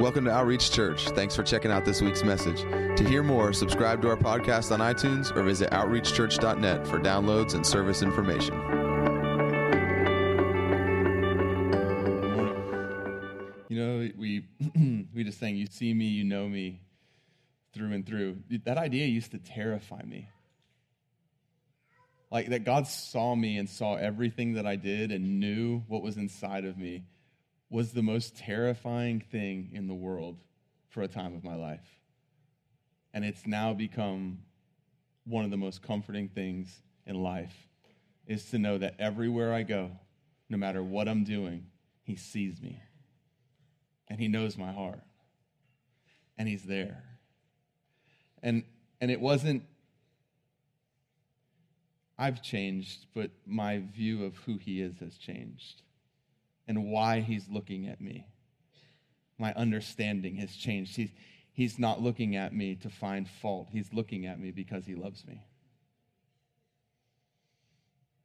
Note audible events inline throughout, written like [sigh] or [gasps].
Welcome to Outreach Church. Thanks for checking out this week's message. To hear more, subscribe to our podcast on iTunes or visit outreachchurch.net for downloads and service information. You know, we [clears throat] we just saying, "You see me, you know me, through and through." That idea used to terrify me. Like that God saw me and saw everything that I did and knew what was inside of me was the most terrifying thing in the world for a time of my life. And it's now become one of the most comforting things in life is to know that everywhere I go, no matter what I'm doing, he sees me. And he knows my heart. And he's there. And and it wasn't I've changed, but my view of who he is has changed and why he's looking at me. My understanding has changed. He's, he's not looking at me to find fault, he's looking at me because he loves me.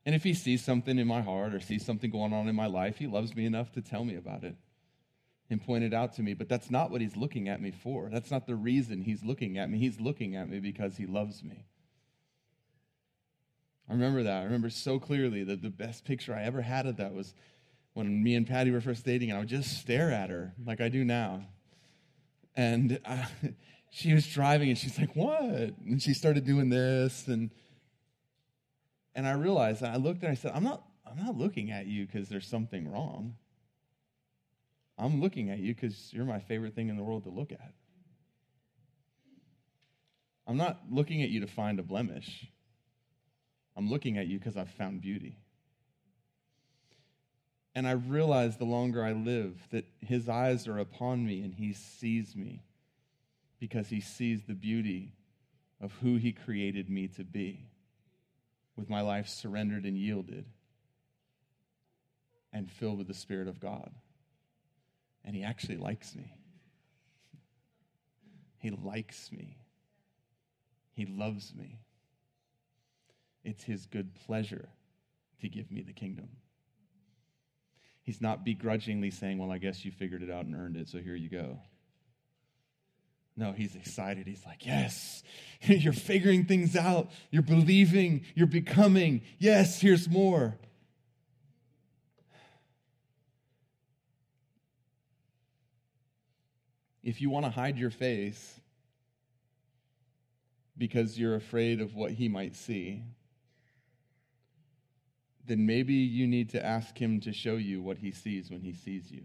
And if he sees something in my heart or sees something going on in my life, he loves me enough to tell me about it and point it out to me. But that's not what he's looking at me for. That's not the reason he's looking at me. He's looking at me because he loves me. I remember that. I remember so clearly that the best picture I ever had of that was when me and Patty were first dating, and I would just stare at her like I do now. And I, uh, [laughs] she was driving, and she's like, "What?" And she started doing this, and and I realized, and I looked, and I said, "I'm not, I'm not looking at you because there's something wrong. I'm looking at you because you're my favorite thing in the world to look at. I'm not looking at you to find a blemish. I'm looking at you because I've found beauty." And I realize the longer I live that his eyes are upon me and he sees me because he sees the beauty of who he created me to be, with my life surrendered and yielded and filled with the Spirit of God. And he actually likes me. He likes me. He loves me. It's his good pleasure to give me the kingdom. He's not begrudgingly saying, Well, I guess you figured it out and earned it, so here you go. No, he's excited. He's like, Yes, [laughs] you're figuring things out. You're believing. You're becoming. Yes, here's more. If you want to hide your face because you're afraid of what he might see, then maybe you need to ask him to show you what he sees when he sees you.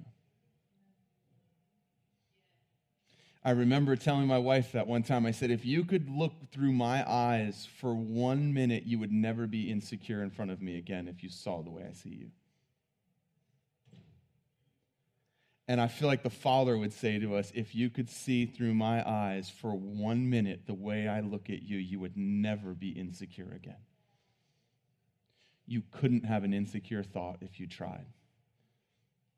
I remember telling my wife that one time. I said, if you could look through my eyes for one minute, you would never be insecure in front of me again if you saw the way I see you. And I feel like the Father would say to us, if you could see through my eyes for one minute the way I look at you, you would never be insecure again. You couldn't have an insecure thought if you tried.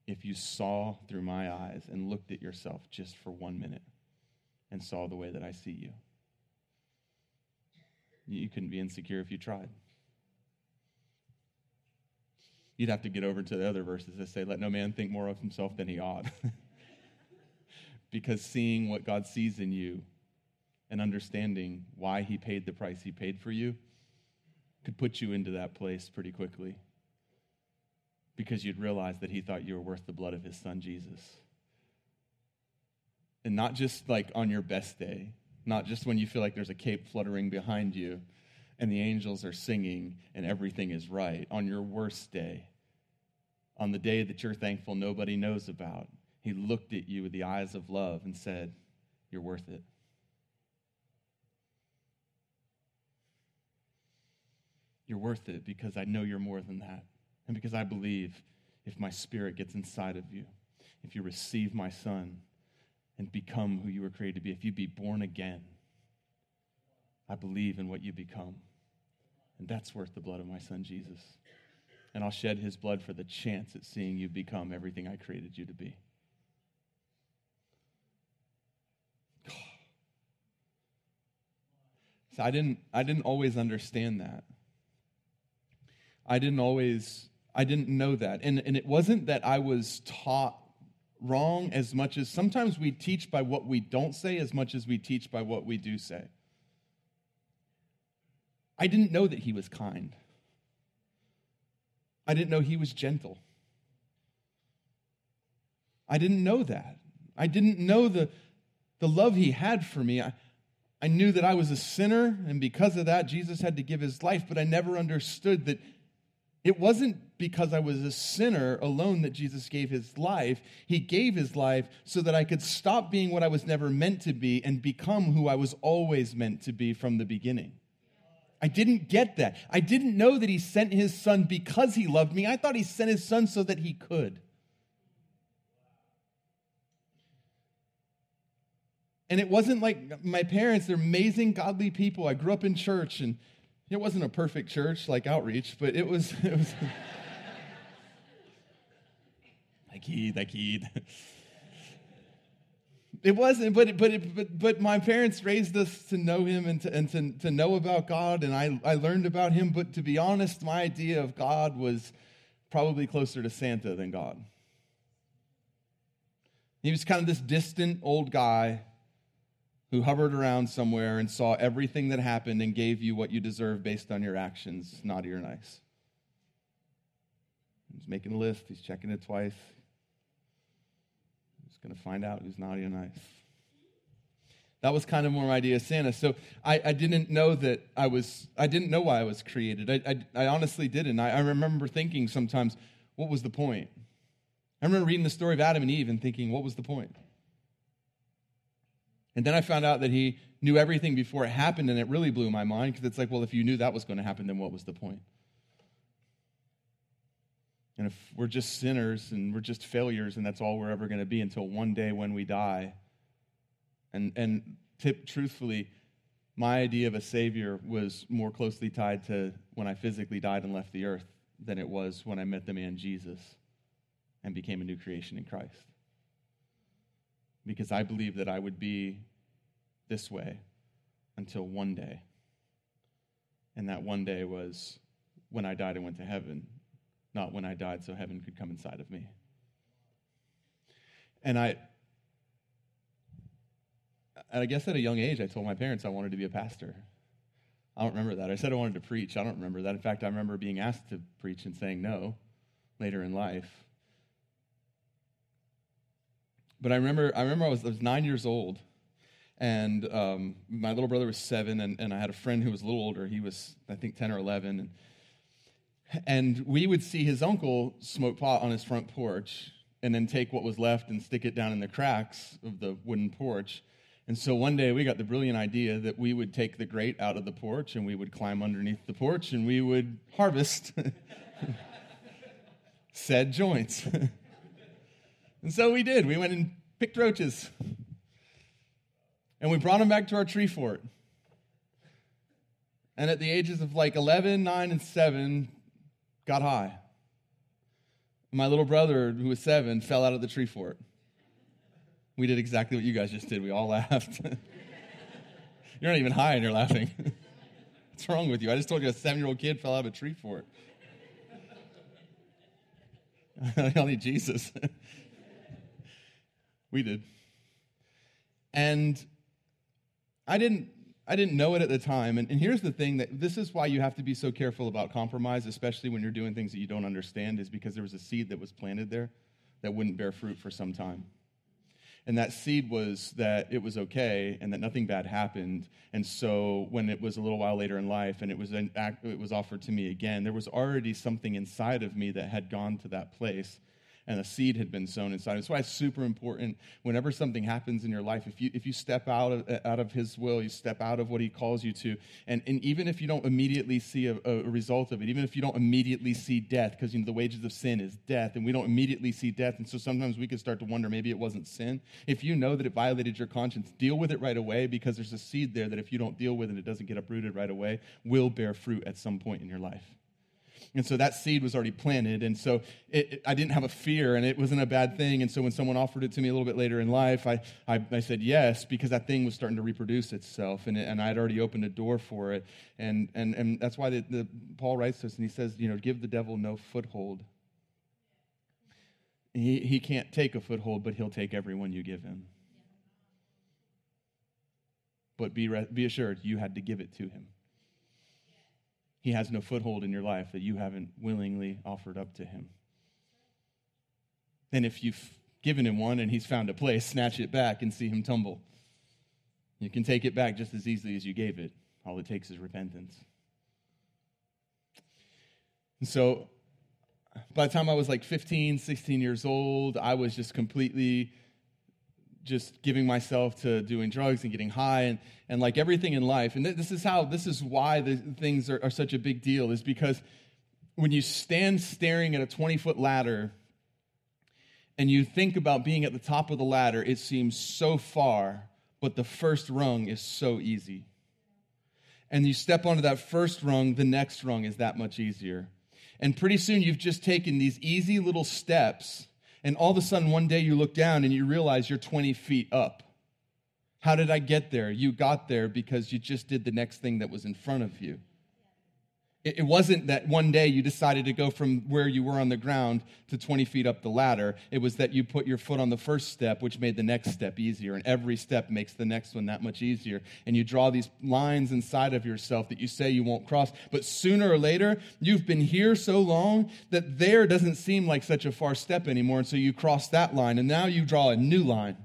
If you saw through my eyes and looked at yourself just for one minute and saw the way that I see you, you couldn't be insecure if you tried. You'd have to get over to the other verses that say, Let no man think more of himself than he ought. [laughs] because seeing what God sees in you and understanding why he paid the price he paid for you could put you into that place pretty quickly because you'd realize that he thought you were worth the blood of his son Jesus. And not just like on your best day, not just when you feel like there's a cape fluttering behind you and the angels are singing and everything is right. On your worst day, on the day that you're thankful nobody knows about, he looked at you with the eyes of love and said, You're worth it. You're worth it because I know you're more than that. And because I believe if my spirit gets inside of you, if you receive my son and become who you were created to be, if you be born again, I believe in what you become. And that's worth the blood of my son Jesus. And I'll shed his blood for the chance at seeing you become everything I created you to be. [sighs] So I didn't, I didn't always understand that. I didn't always, I didn't know that. And, and it wasn't that I was taught wrong as much as sometimes we teach by what we don't say as much as we teach by what we do say. I didn't know that he was kind. I didn't know he was gentle. I didn't know that. I didn't know the, the love he had for me. I, I knew that I was a sinner, and because of that, Jesus had to give his life, but I never understood that it wasn't because I was a sinner alone that Jesus gave his life. He gave his life so that I could stop being what I was never meant to be and become who I was always meant to be from the beginning. I didn't get that. I didn't know that he sent his son because he loved me. I thought he sent his son so that he could. And it wasn't like my parents, they're amazing, godly people. I grew up in church, and it wasn't a perfect church like outreach, but it was. [laughs] It was like he, like he. It wasn't, but, it, but, but, but my parents raised us to know him and, to, and to, to know about God, and I, I learned about him. But to be honest, my idea of God was probably closer to Santa than God. He was kind of this distant old guy who hovered around somewhere and saw everything that happened and gave you what you deserve based on your actions, naughty or nice. He's making a list, he's checking it twice. He's going to find out who's naughty or nice. That was kind of more my idea of Santa. So I, I, didn't know that I was, I didn't know why I was created. I, I, I honestly didn't. I, I remember thinking sometimes, what was the point? I remember reading the story of Adam and Eve and thinking, what was the point? And then I found out that he knew everything before it happened, and it really blew my mind because it's like, well, if you knew that was going to happen, then what was the point? And if we're just sinners and we're just failures, and that's all we're ever going to be until one day when we die. And, and tip, truthfully, my idea of a Savior was more closely tied to when I physically died and left the earth than it was when I met the man Jesus and became a new creation in Christ because I believed that I would be this way until one day. And that one day was when I died and went to heaven, not when I died so heaven could come inside of me. And I, and I guess at a young age, I told my parents I wanted to be a pastor. I don't remember that. I said I wanted to preach. I don't remember that. In fact, I remember being asked to preach and saying no later in life. But I remember, I remember I was, I was nine years old, and um, my little brother was seven, and, and I had a friend who was a little older. He was, I think, 10 or 11. And, and we would see his uncle smoke pot on his front porch and then take what was left and stick it down in the cracks of the wooden porch. And so one day we got the brilliant idea that we would take the grate out of the porch and we would climb underneath the porch and we would harvest [laughs] said joints. [laughs] And so we did. We went and picked roaches. And we brought them back to our tree fort. And at the ages of like 11, 9, and 7, got high. My little brother, who was seven, fell out of the tree fort. We did exactly what you guys just did. We all [laughs] laughed. you're not even high and you're laughing. [laughs] What's wrong with you? I just told you a seven year old kid fell out of a tree fort. [laughs] I need Jesus. We did. And I didn't I didn't know it at the time. And, and, here's the thing that this is why you have to be so careful about compromise, especially when you're doing things that you don't understand, is because there was a seed that was planted there that wouldn't bear fruit for some time. And that seed was that it was okay and that nothing bad happened. And so when it was a little while later in life and it was, an, it was offered to me again, there was already something inside of me that had gone to that place and a seed had been sown inside. That's why it's super important whenever something happens in your life, if you, if you step out of, out of His will, you step out of what He calls you to, and, and even if you don't immediately see a, a result of it, even if you don't immediately see death, because you know, the wages of sin is death, and we don't immediately see death, and so sometimes we could start to wonder maybe it wasn't sin. If you know that it violated your conscience, deal with it right away because there's a seed there that if you don't deal with it, it doesn't get uprooted right away, will bear fruit at some point in your life. And so that seed was already planted. And so it, it, I didn't have a fear, and it wasn't a bad thing. And so when someone offered it to me a little bit later in life, I, I, I said yes because that thing was starting to reproduce itself, and, it, and I had already opened a door for it. And, and, and that's why the, the, Paul writes to us, and he says, you know, give the devil no foothold. He, he can't take a foothold, but he'll take everyone you give him. But be, be assured, you had to give it to him. He has no foothold in your life that you haven't willingly offered up to him. Then, if you've given him one and he's found a place, snatch it back and see him tumble. You can take it back just as easily as you gave it. All it takes is repentance. And so, by the time I was like 15, 16 years old, I was just completely just giving myself to doing drugs and getting high and, and like everything in life. And this is how, this is why the things are, are such a big deal, is because when you stand staring at a 20 foot ladder and you think about being at the top of the ladder, it seems so far, but the first rung is so easy. And you step onto that first rung, the next rung is that much easier. And pretty soon you've just taken these easy little steps, and all of a sudden one day you look down and you realize you're 20 feet up. How did I get there? You got there because you just did the next thing that was in front of you. It wasn't that one day you decided to go from where you were on the ground to 20 feet up the ladder. It was that you put your foot on the first step, which made the next step easier. And every step makes the next one that much easier. And you draw these lines inside of yourself that you say you won't cross. But sooner or later, you've been here so long that there doesn't seem like such a far step anymore. And so you cross that line. And now you draw a new line.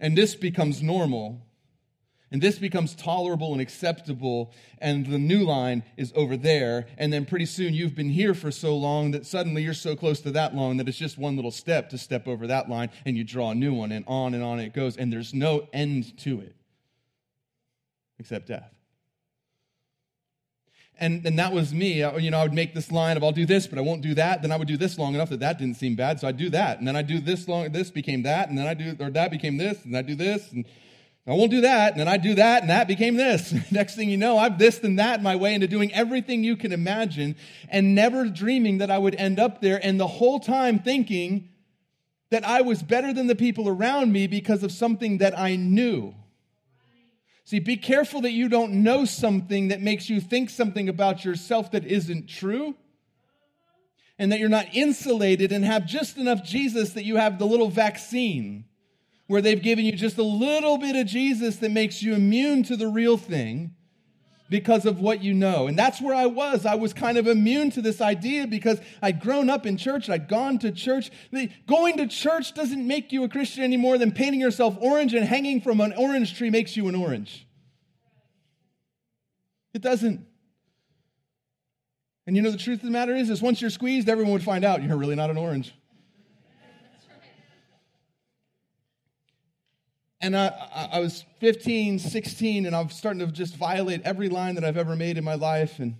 And this becomes normal. And this becomes tolerable and acceptable, and the new line is over there. And then pretty soon you've been here for so long that suddenly you're so close to that line that it's just one little step to step over that line, and you draw a new one, and on and on it goes. And there's no end to it except death. And, and that was me. You know, I would make this line of I'll do this, but I won't do that. Then I would do this long enough that that didn't seem bad, so I'd do that. And then I do this long, this became that, and then I do, or that became this, and I do this, and I won't do that, and then I do that, and that became this. [laughs] Next thing you know, I've this and that my way into doing everything you can imagine, and never dreaming that I would end up there, and the whole time thinking that I was better than the people around me because of something that I knew. See, be careful that you don't know something that makes you think something about yourself that isn't true. And that you're not insulated and have just enough Jesus that you have the little vaccine where they've given you just a little bit of Jesus that makes you immune to the real thing because of what you know. And that's where I was. I was kind of immune to this idea because I'd grown up in church, I'd gone to church. Going to church doesn't make you a Christian any more than painting yourself orange and hanging from an orange tree makes you an orange. It doesn't. And you know the truth of the matter is, is once you're squeezed, everyone would find out you're really not an orange. And I, I was 15, 16, and I'm starting to just violate every line that I've ever made in my life. And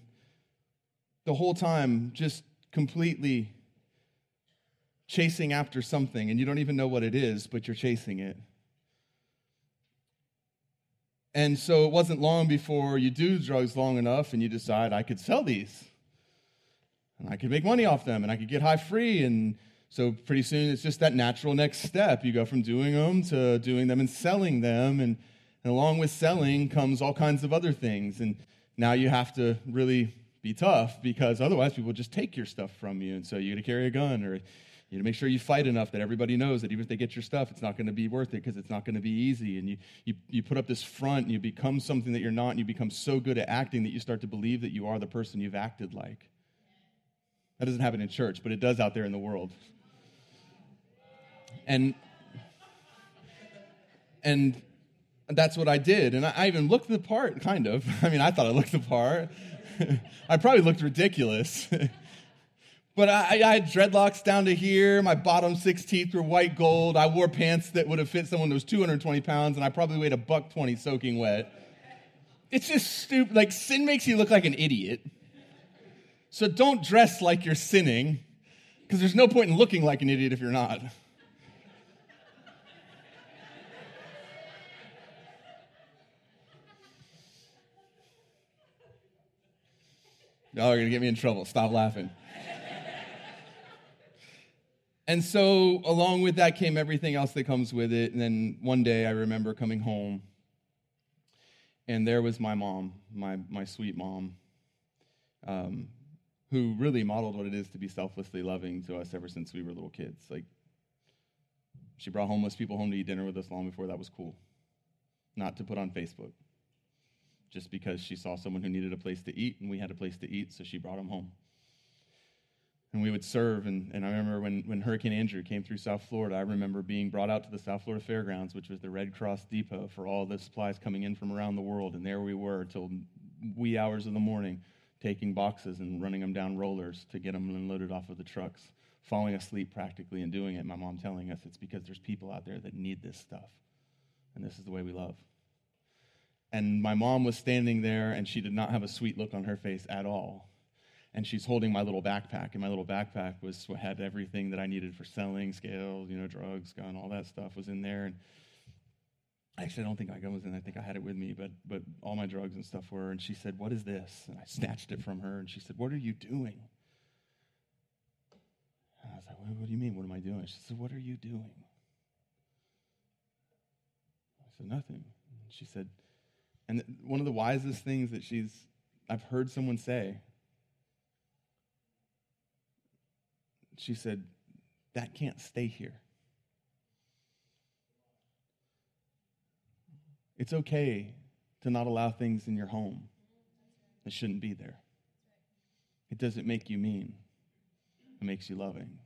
the whole time, just completely chasing after something. And you don't even know what it is, but you're chasing it. And so it wasn't long before you do drugs long enough and you decide, I could sell these. And I could make money off them and I could get high free and so pretty soon it's just that natural next step. You go from doing them to doing them and selling them. And, and along with selling comes all kinds of other things. And now you have to really be tough because otherwise people just take your stuff from you. And so you got to carry a gun or you got to make sure you fight enough that everybody knows that even if they get your stuff, it's not going to be worth it because it's not going to be easy. And you, you, you put up this front and you become something that you're not, and you become so good at acting that you start to believe that you are the person you've acted like. That doesn't happen in church, but it does out there in the world. And and that's what I did. And I, I even looked the part, kind of. [laughs] I mean, I thought I looked the part. [laughs] I probably looked ridiculous. [laughs] but I, I, had dreadlocks down to here. My bottom six teeth were white gold. I wore pants that would have fit someone who was 220 pounds, and I probably weighed a buck 20 soaking wet. It's just stupid. Like, sin makes you look like an idiot. So don't dress like you're sinning, because there's no point in looking like an idiot if you're not. Y'all are going to get me in trouble. Stop laughing. [laughs] and so, along with that came everything else that comes with it. And then one day I remember coming home, and there was my mom, my, my sweet mom. Um, who really modeled what it is to be selflessly loving to us ever since we were little kids. Like, she brought homeless people home to eat dinner with us long before that was cool, not to put on Facebook. Just because she saw someone who needed a place to eat and we had a place to eat, so she brought them home. And we would serve. And, and I remember when, when Hurricane Andrew came through South Florida, I remember being brought out to the South Florida Fairgrounds, which was the Red Cross depot for all the supplies coming in from around the world. And there we were till wee hours of the morning taking boxes and running them down rollers to get them unloaded off of the trucks, falling asleep practically and doing it. My mom telling us it's because there's people out there that need this stuff. And this is the way we love. And my mom was standing there, and she did not have a sweet look on her face at all. And she's holding my little backpack, and my little backpack was had everything that I needed for selling, scales, you know, drugs, gun, all that stuff was in there. And Actually, I don't think my gun was in. I think I had it with me, but but all my drugs and stuff were. And she said, "What is this?" And I snatched it from her, and she said, "What are you doing?" And I was like, "What do you mean? What am I doing?" She said, "What are you doing?" I said, "Nothing." And she said, and one of the wisest things that she's I've heard someone say. She said, "That can't stay here." It's okay to not allow things in your home that shouldn't be there. It doesn't make you mean, it makes you loving.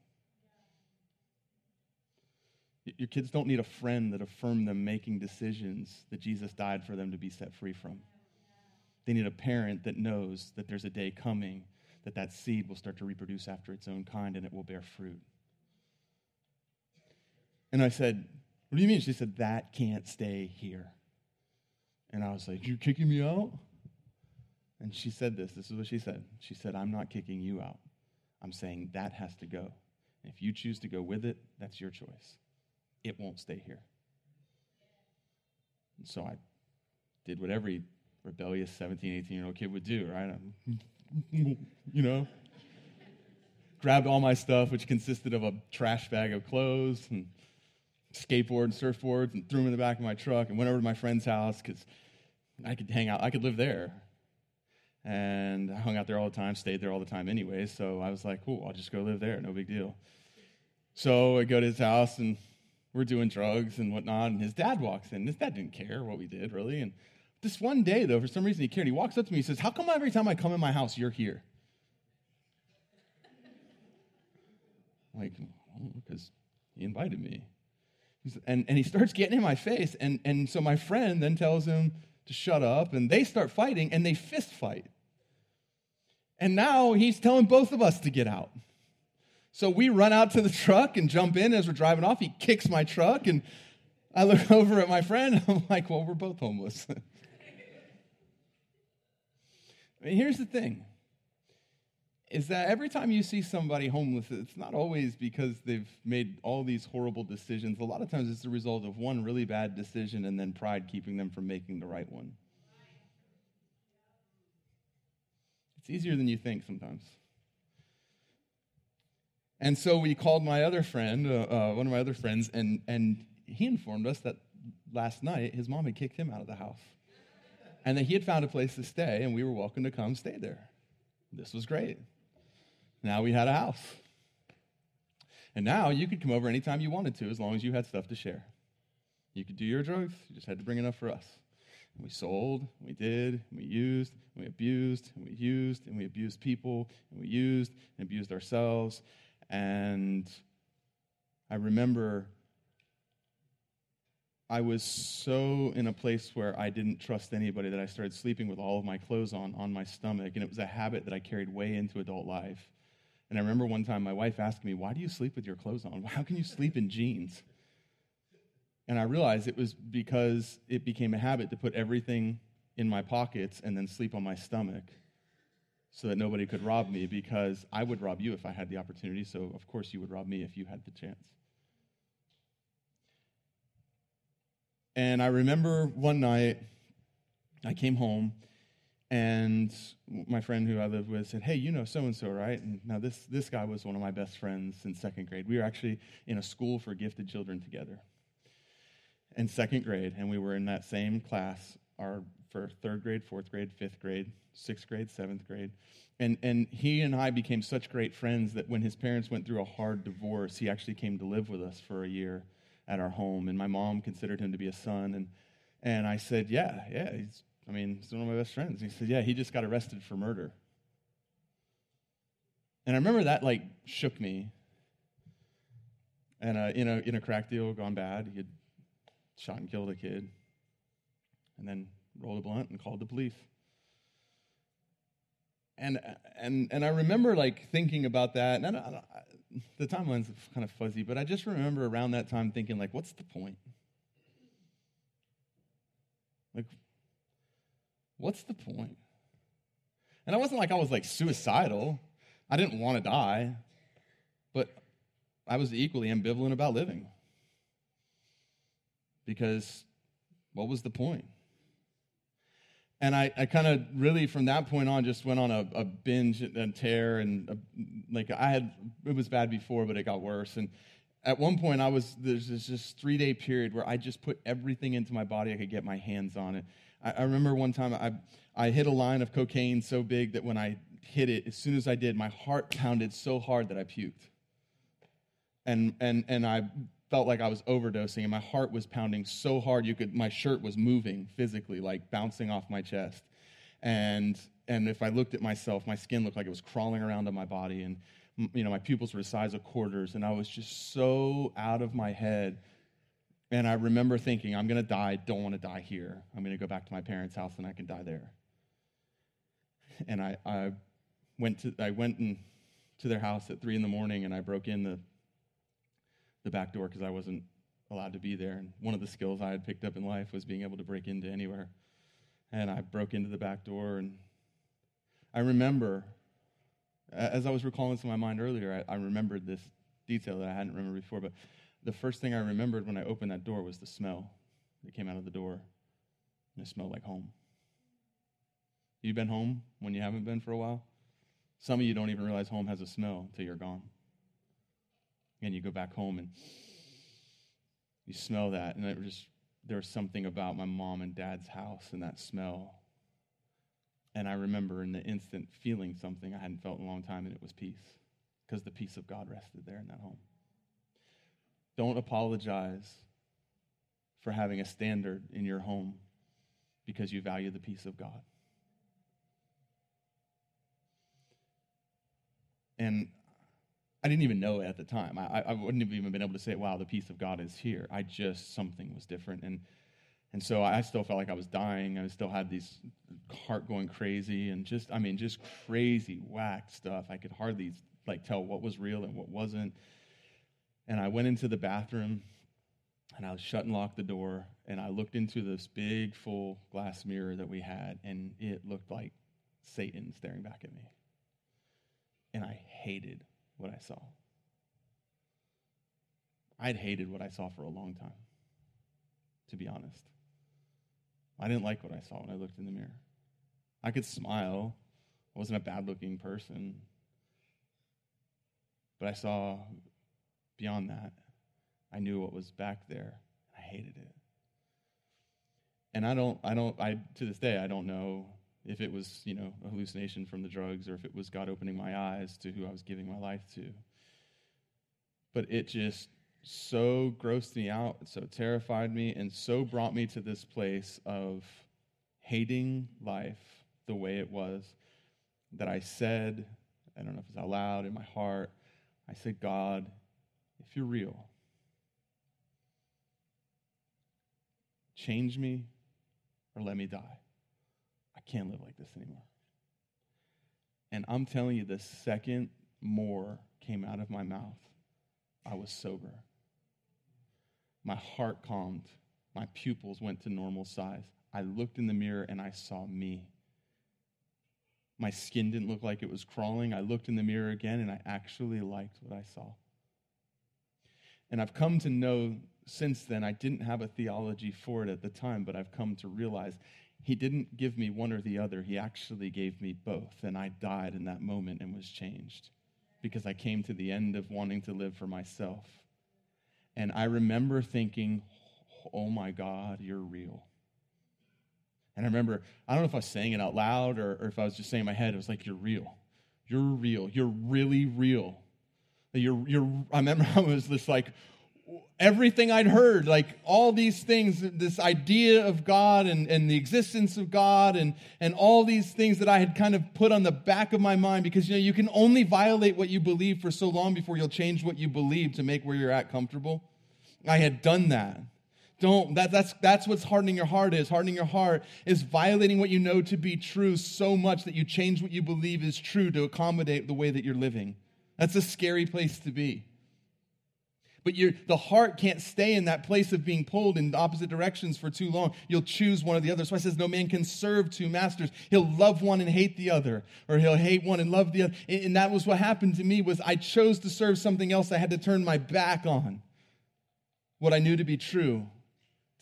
Your kids don't need a friend that affirm them making decisions that Jesus died for them to be set free from. They need a parent that knows that there's a day coming that that seed will start to reproduce after its own kind and it will bear fruit. And I said, What do you mean? She said, That can't stay here. And I was like, You're kicking me out? And she said this. This is what she said. She said, I'm not kicking you out. I'm saying that has to go. And if you choose to go with it, that's your choice. It won't stay here. And so I did what every rebellious 17, 18 year old kid would do, right? [laughs] you know, grabbed all my stuff, which consisted of a trash bag of clothes and skateboard and surfboards, and threw them in the back of my truck and went over to my friend's house because I could hang out, I could live there. And I hung out there all the time, stayed there all the time anyway. So I was like, cool, I'll just go live there, no big deal. So I go to his house and we're doing drugs and whatnot. And his dad walks in. His dad didn't care what we did, really. And this one day, though, for some reason he cared. He walks up to me and says, How come every time I come in my house, you're here? [laughs] like, because he invited me. And, and he starts getting in my face. And, and so my friend then tells him, to shut up, and they start fighting and they fist fight. And now he's telling both of us to get out. So we run out to the truck and jump in as we're driving off. He kicks my truck, and I look [laughs] over at my friend. I'm like, well, we're both homeless. [laughs] I mean, here's the thing is that every time you see somebody homeless, it's not always because they've made all these horrible decisions. A lot of times it's the result of one really bad decision and then pride keeping them from making the right one. It's easier than you think sometimes. And so we called my other friend, uh, uh, one of my other friends, and, and he informed us that last night his mom had kicked him out of the house. And that he had found a place to stay, and we were welcome to come stay there. This was great. Now we had a house. And now you could come over anytime you wanted to as long as you had stuff to share. You could do your drugs, you just had to bring enough for us. And we sold, we did, we used, we abused, we used, and we abused people, and we used and abused ourselves. And I remember I was so in a place where I didn't trust anybody that I started sleeping with all of my clothes on on my stomach. And it was a habit that I carried way into adult life. And I remember one time my wife asked me, Why do you sleep with your clothes on? How can you sleep in jeans? And I realized it was because it became a habit to put everything in my pockets and then sleep on my stomach so that nobody could rob me because I would rob you if I had the opportunity. So, of course, you would rob me if you had the chance. And I remember one night I came home and my friend who I lived with said, Hey, you know so and so, right? And now this, this guy was one of my best friends in second grade. We were actually in a school for gifted children together in second grade, and we were in that same class our for third grade, fourth grade, fifth grade, sixth grade, seventh grade. And, and he and I became such great friends that when his parents went through a hard divorce, he actually came to live with us for a year at our home. And my mom considered him to be a son. And, and I said, Yeah, yeah, he's, I mean, he's one of my best friends. And he said, Yeah, he just got arrested for murder. And I remember that like shook me. And uh, in, a, in a crack deal gone bad, he had shot and killed a kid. And then rolled a blunt and called the police. And, and, and I remember like thinking about that, and I don't, I don't, the timeline's kind of fuzzy, but I just remember around that time thinking like, what's the point? Like, what's the point? And I wasn't like I was like suicidal. I didn't want to die, but I was equally ambivalent about living. Because what was the point? And I, I kind of really from that point on just went on a, a binge and tear and a, like I had it was bad before but it got worse and at one point I was there's this just three day period where I just put everything into my body I could get my hands on it. I, I remember one time I I hit a line of cocaine so big that when I hit it as soon as I did my heart pounded so hard that I puked. And and and I felt like I was overdosing and my heart was pounding so hard you could my shirt was moving physically like bouncing off my chest. And and if I looked at myself my skin looked like it was crawling around on my body and you know my pupils were the size of quarters and I was just so out of my head. And I remember thinking I'm going to die, don't want to die here. I'm going to go back to my parents' house and I can die there. And I, I went to I went in, to their house at three in the morning and I broke in the the back door because I wasn't allowed to be there. And one of the skills I had picked up in life was being able to break into anywhere. And I broke into the back door, and I remember, as I was recalling to my mind earlier, I, I remembered this detail that I hadn't remembered before. But the first thing I remembered when I opened that door was the smell that came out of the door, and it smelled like home. You've been home when you haven't been for a while? Some of you don't even realize home has a smell until you're gone. And you go back home and you smell that. And it just, there was something about my mom and dad's house and that smell. And I remember in the instant feeling something I hadn't felt in a long time, and it was peace, because the peace of God rested there in that home. Don't apologize for having a standard in your home because you value the peace of God. And I didn't even know it at the time. I, I wouldn't have even been able to say, wow, the peace of God is here. I just, something was different. And, and so I still felt like I was dying. I still had these heart going crazy and just, I mean, just crazy whack stuff. I could hardly like tell what was real and what wasn't. And I went into the bathroom and I shut and locked the door and I looked into this big full glass mirror that we had and it looked like Satan staring back at me. And I hated what I saw. I'd hated what I saw for a long time, to be honest. I didn't like what I saw when I looked in the mirror. I could smile, I wasn't a bad looking person. But I saw beyond that. I knew what was back there. and I hated it. And I don't, I don't, I, to this day, I don't know if it was, you know, a hallucination from the drugs or if it was God opening my eyes to who I was giving my life to. But it just so grossed me out, so terrified me, and so brought me to this place of hating life the way it was that I said, I don't know if it's out loud in my heart, I said, God, if you're real, change me or let me die. Can't live like this anymore. And I'm telling you, the second more came out of my mouth, I was sober. My heart calmed. My pupils went to normal size. I looked in the mirror and I saw me. My skin didn't look like it was crawling. I looked in the mirror again and I actually liked what I saw. And I've come to know since then, I didn't have a theology for it at the time, but I've come to realize he didn't give me one or the other. He actually gave me both. And I died in that moment and was changed because I came to the end of wanting to live for myself. And I remember thinking, oh my God, you're real. And I remember, I don't know if I was saying it out loud or, or if I was just saying in my head, it was like, You're real. You're real. You're really real. You're, you're, I remember [laughs] I was just like, everything I'd heard, like all these things, this idea of God and, and the existence of God and, and all these things that I had kind of put on the back of my mind because you know you can only violate what you believe for so long before you'll change what you believe to make where you're at comfortable. I had done that. Don't that, that's that's what's hardening your heart is. Hardening your heart is violating what you know to be true so much that you change what you believe is true to accommodate the way that you're living. That's a scary place to be. But the heart can't stay in that place of being pulled in opposite directions for too long. You'll choose one or the other. So I says, no man can serve two masters. He'll love one and hate the other, or he'll hate one and love the other. And that was what happened to me was I chose to serve something else I had to turn my back on. What I knew to be true,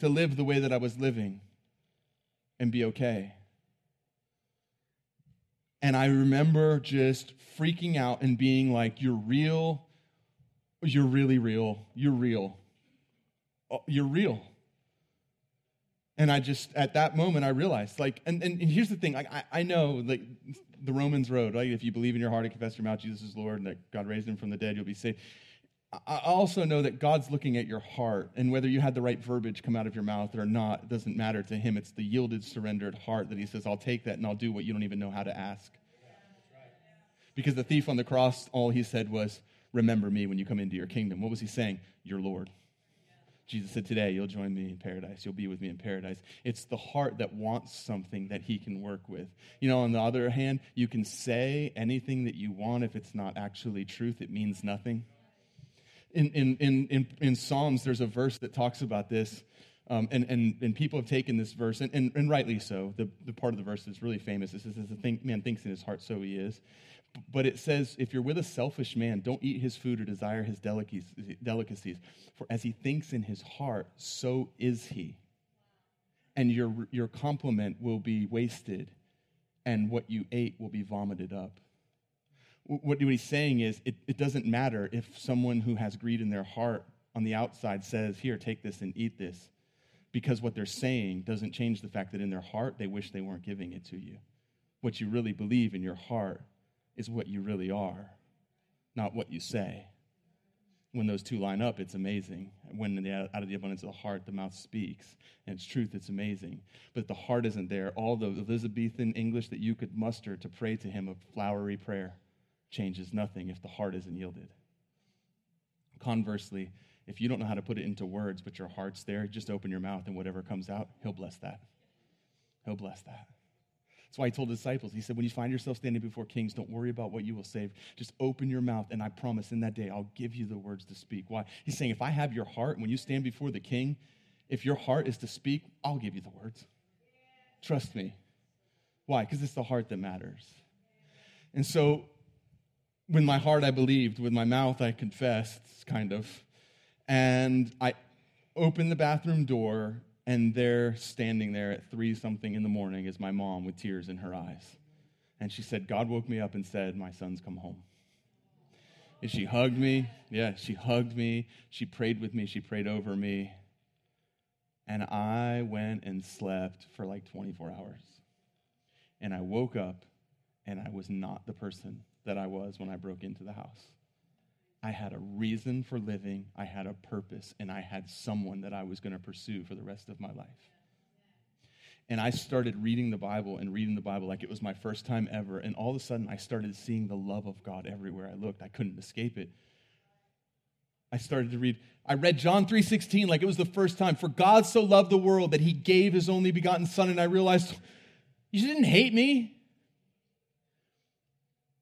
to live the way that I was living and be okay. And I remember just freaking out and being like, You're real you're really real. You're real. Oh, you're real. And I just, at that moment, I realized, like, and, and, and here's the thing, like, I, I know, like, the Romans road, like, if you believe in your heart and confess your mouth Jesus is Lord and that God raised him from the dead, you'll be saved. I also know that God's looking at your heart, and whether you had the right verbiage come out of your mouth or not, it doesn't matter to Him. It's the yielded, surrendered heart that He says, I'll take that and I'll do what you don't even know how to ask. Because the thief on the cross, all he said was, remember me when you come into your kingdom. What was he saying? Your Lord. Jesus said, Today you'll join me in paradise. You'll be with me in paradise. It's the heart that wants something that he can work with. You know, on the other hand, you can say anything that you want. If it's not actually truth, it means nothing. In, in, in, in, in Psalms, there's a verse that talks about this. Um, and, and, and people have taken this verse, and, and, and rightly so. The, the part of the verse is really famous. It says, As a man thinks in his heart, so he is. But it says, if you're with a selfish man, don't eat his food or desire his delicacies. For as he thinks in his heart, so is he. And your, your compliment will be wasted, and what you ate will be vomited up. What he's saying is, it, it doesn't matter if someone who has greed in their heart on the outside says, Here, take this and eat this. Because what they're saying doesn't change the fact that in their heart, they wish they weren't giving it to you. What you really believe in your heart is what you really are, not what you say. When those two line up, it's amazing. When the, out of the abundance of the heart, the mouth speaks. And it's truth, it's amazing. But the heart isn't there. All the Elizabethan English that you could muster to pray to him, a flowery prayer, changes nothing if the heart isn't yielded. Conversely, if you don't know how to put it into words, but your heart's there, just open your mouth and whatever comes out, he'll bless that. He'll bless that. That's why he told the disciples, he said, when you find yourself standing before kings, don't worry about what you will say. Just open your mouth, and I promise in that day I'll give you the words to speak. Why? He's saying, if I have your heart, when you stand before the king, if your heart is to speak, I'll give you the words. Trust me. Why? Because it's the heart that matters. And so, with my heart, I believed. With my mouth, I confessed, kind of. And I opened the bathroom door and there, standing there at three something in the morning, is my mom with tears in her eyes. And she said, God woke me up and said, My son's come home. And she hugged me. Yeah, she hugged me. She prayed with me. She prayed over me. And I went and slept for like 24 hours. And I woke up and I was not the person that I was when I broke into the house. I had a reason for living, I had a purpose, and I had someone that I was going to pursue for the rest of my life. And I started reading the Bible and reading the Bible like it was my first time ever. And all of a sudden, I started seeing the love of God everywhere I looked. I couldn't escape it. I started to read. I read John 3:16 like it was the first time. For God so loved the world that he gave his only begotten son and I realized you didn't hate me.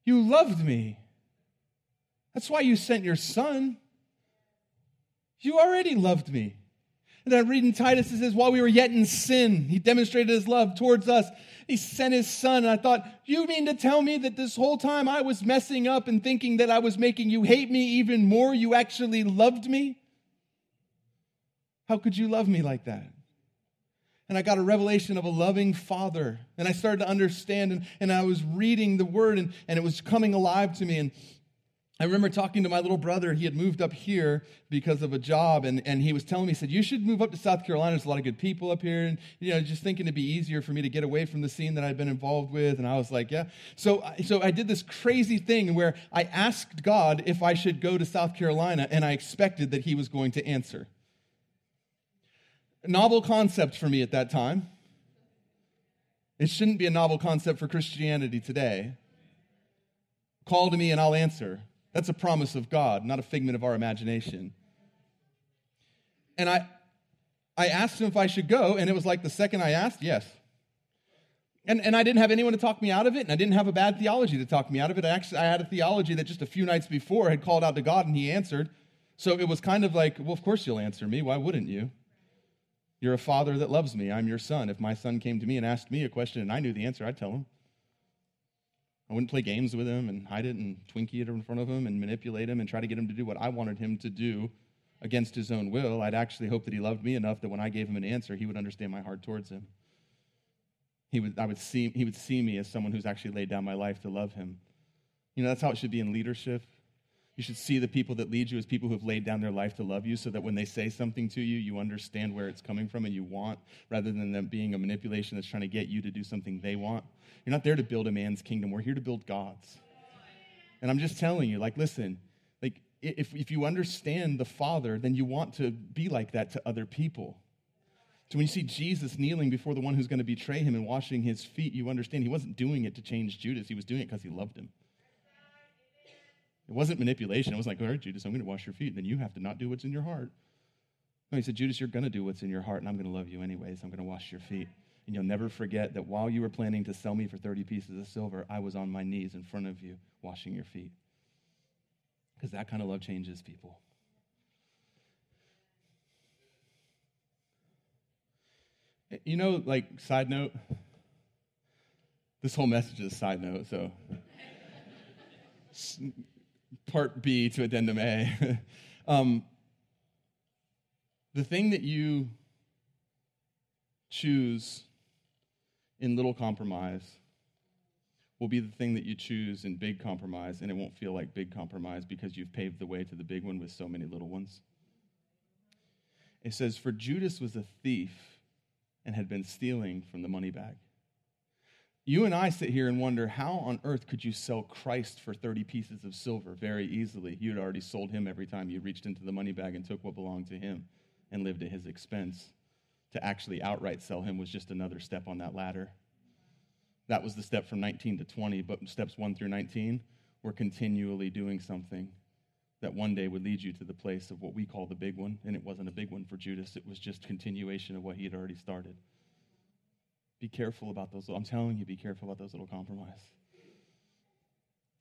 You loved me. That's why you sent your son. You already loved me. And then I read in Titus, it says, while we were yet in sin, he demonstrated his love towards us. He sent his son. And I thought, you mean to tell me that this whole time I was messing up and thinking that I was making you hate me even more? You actually loved me? How could you love me like that? And I got a revelation of a loving father. And I started to understand, and, and I was reading the word, and, and it was coming alive to me. And I remember talking to my little brother. He had moved up here because of a job, and, and he was telling me, he said, You should move up to South Carolina. There's a lot of good people up here. And, you know, just thinking it'd be easier for me to get away from the scene that I'd been involved with. And I was like, Yeah. So, so I did this crazy thing where I asked God if I should go to South Carolina, and I expected that he was going to answer. novel concept for me at that time. It shouldn't be a novel concept for Christianity today. Call to me and I'll answer. That's a promise of God, not a figment of our imagination. And I, I asked him if I should go, and it was like the second I asked, yes. And, and I didn't have anyone to talk me out of it, and I didn't have a bad theology to talk me out of it. I actually I had a theology that just a few nights before had called out to God, and He answered. So it was kind of like, well, of course you'll answer me. Why wouldn't you? You're a father that loves me. I'm your son. If my son came to me and asked me a question and I knew the answer, I'd tell him. I wouldn't play games with him and hide it and twinkie it in front of him and manipulate him and try to get him to do what I wanted him to do against his own will. I'd actually hope that he loved me enough that when I gave him an answer, he would understand my heart towards him. He would, I would see, he would see me as someone who's actually laid down my life to love him. You know, that's how it should be in leadership. You should see the people that lead you as people who have laid down their life to love you so that when they say something to you, you understand where it's coming from and you want, rather than them being a manipulation that's trying to get you to do something they want. You're not there to build a man's kingdom. We're here to build God's. And I'm just telling you, like, listen, like, if, if you understand the Father, then you want to be like that to other people. So when you see Jesus kneeling before the one who's going to betray him and washing his feet, you understand he wasn't doing it to change Judas. He was doing it because he loved him. It wasn't manipulation. It was like, all right, Judas, I'm going to wash your feet. And then you have to not do what's in your heart. No, he said, Judas, you're going to do what's in your heart, and I'm going to love you anyways. I'm going to wash your feet. And you'll never forget that while you were planning to sell me for 30 pieces of silver, I was on my knees in front of you washing your feet. Because that kind of love changes people. Eh, you know, like, side note, this whole message is a side note, so [laughs] part B to addendum A. [laughs] um, the thing that you choose in little compromise will be the thing that you choose in big compromise, and it won't feel like big compromise because you've paved the way to the big one with so many little ones. It says, For Judas was a thief and had been stealing from the money bag. You and I sit here and wonder how on earth could you sell Christ for 30 pieces of silver very easily? You'd already sold him every time you reached into the money bag and took what belonged to him and lived at his expense. To actually outright sell him was just another step on that ladder. That was the step from 19 to 20, but steps 1 through 19 were continually doing something that one day would lead you to the place of what we call the big one. And it wasn't a big one for Judas, it was just continuation of what he had already started. Be careful about those. I'm telling you, be careful about those little compromise.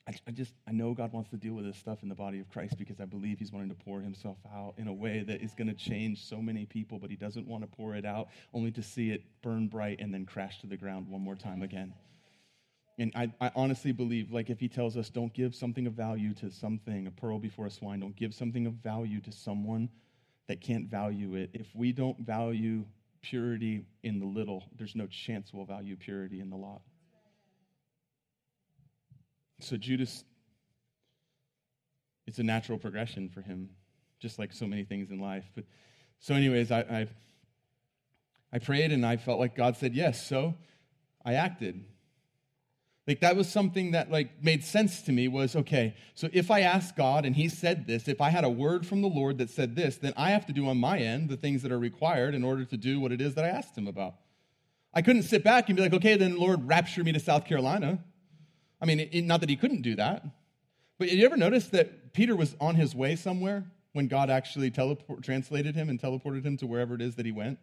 I, I, just, I know God wants to deal with this stuff in the body of Christ because I believe He's wanting to pour Himself out in a way that is going to change so many people, but He doesn't want to pour it out only to see it burn bright and then crash to the ground one more time again. And I, I honestly believe, like, if He tells us, don't give something of value to something, a pearl before a swine, don't give something of value to someone that can't value it. If we don't value purity in the little, there's no chance we'll value purity in the lot. So Judas, it's a natural progression for him, just like so many things in life. But so, anyways, I, I, I prayed and I felt like God said yes, so I acted. Like that was something that like made sense to me was okay, so if I asked God and he said this, if I had a word from the Lord that said this, then I have to do on my end the things that are required in order to do what it is that I asked him about. I couldn't sit back and be like, okay, then Lord, rapture me to South Carolina. I mean, it, not that he couldn't do that. But you ever notice that Peter was on his way somewhere when God actually teleport, translated him and teleported him to wherever it is that he went?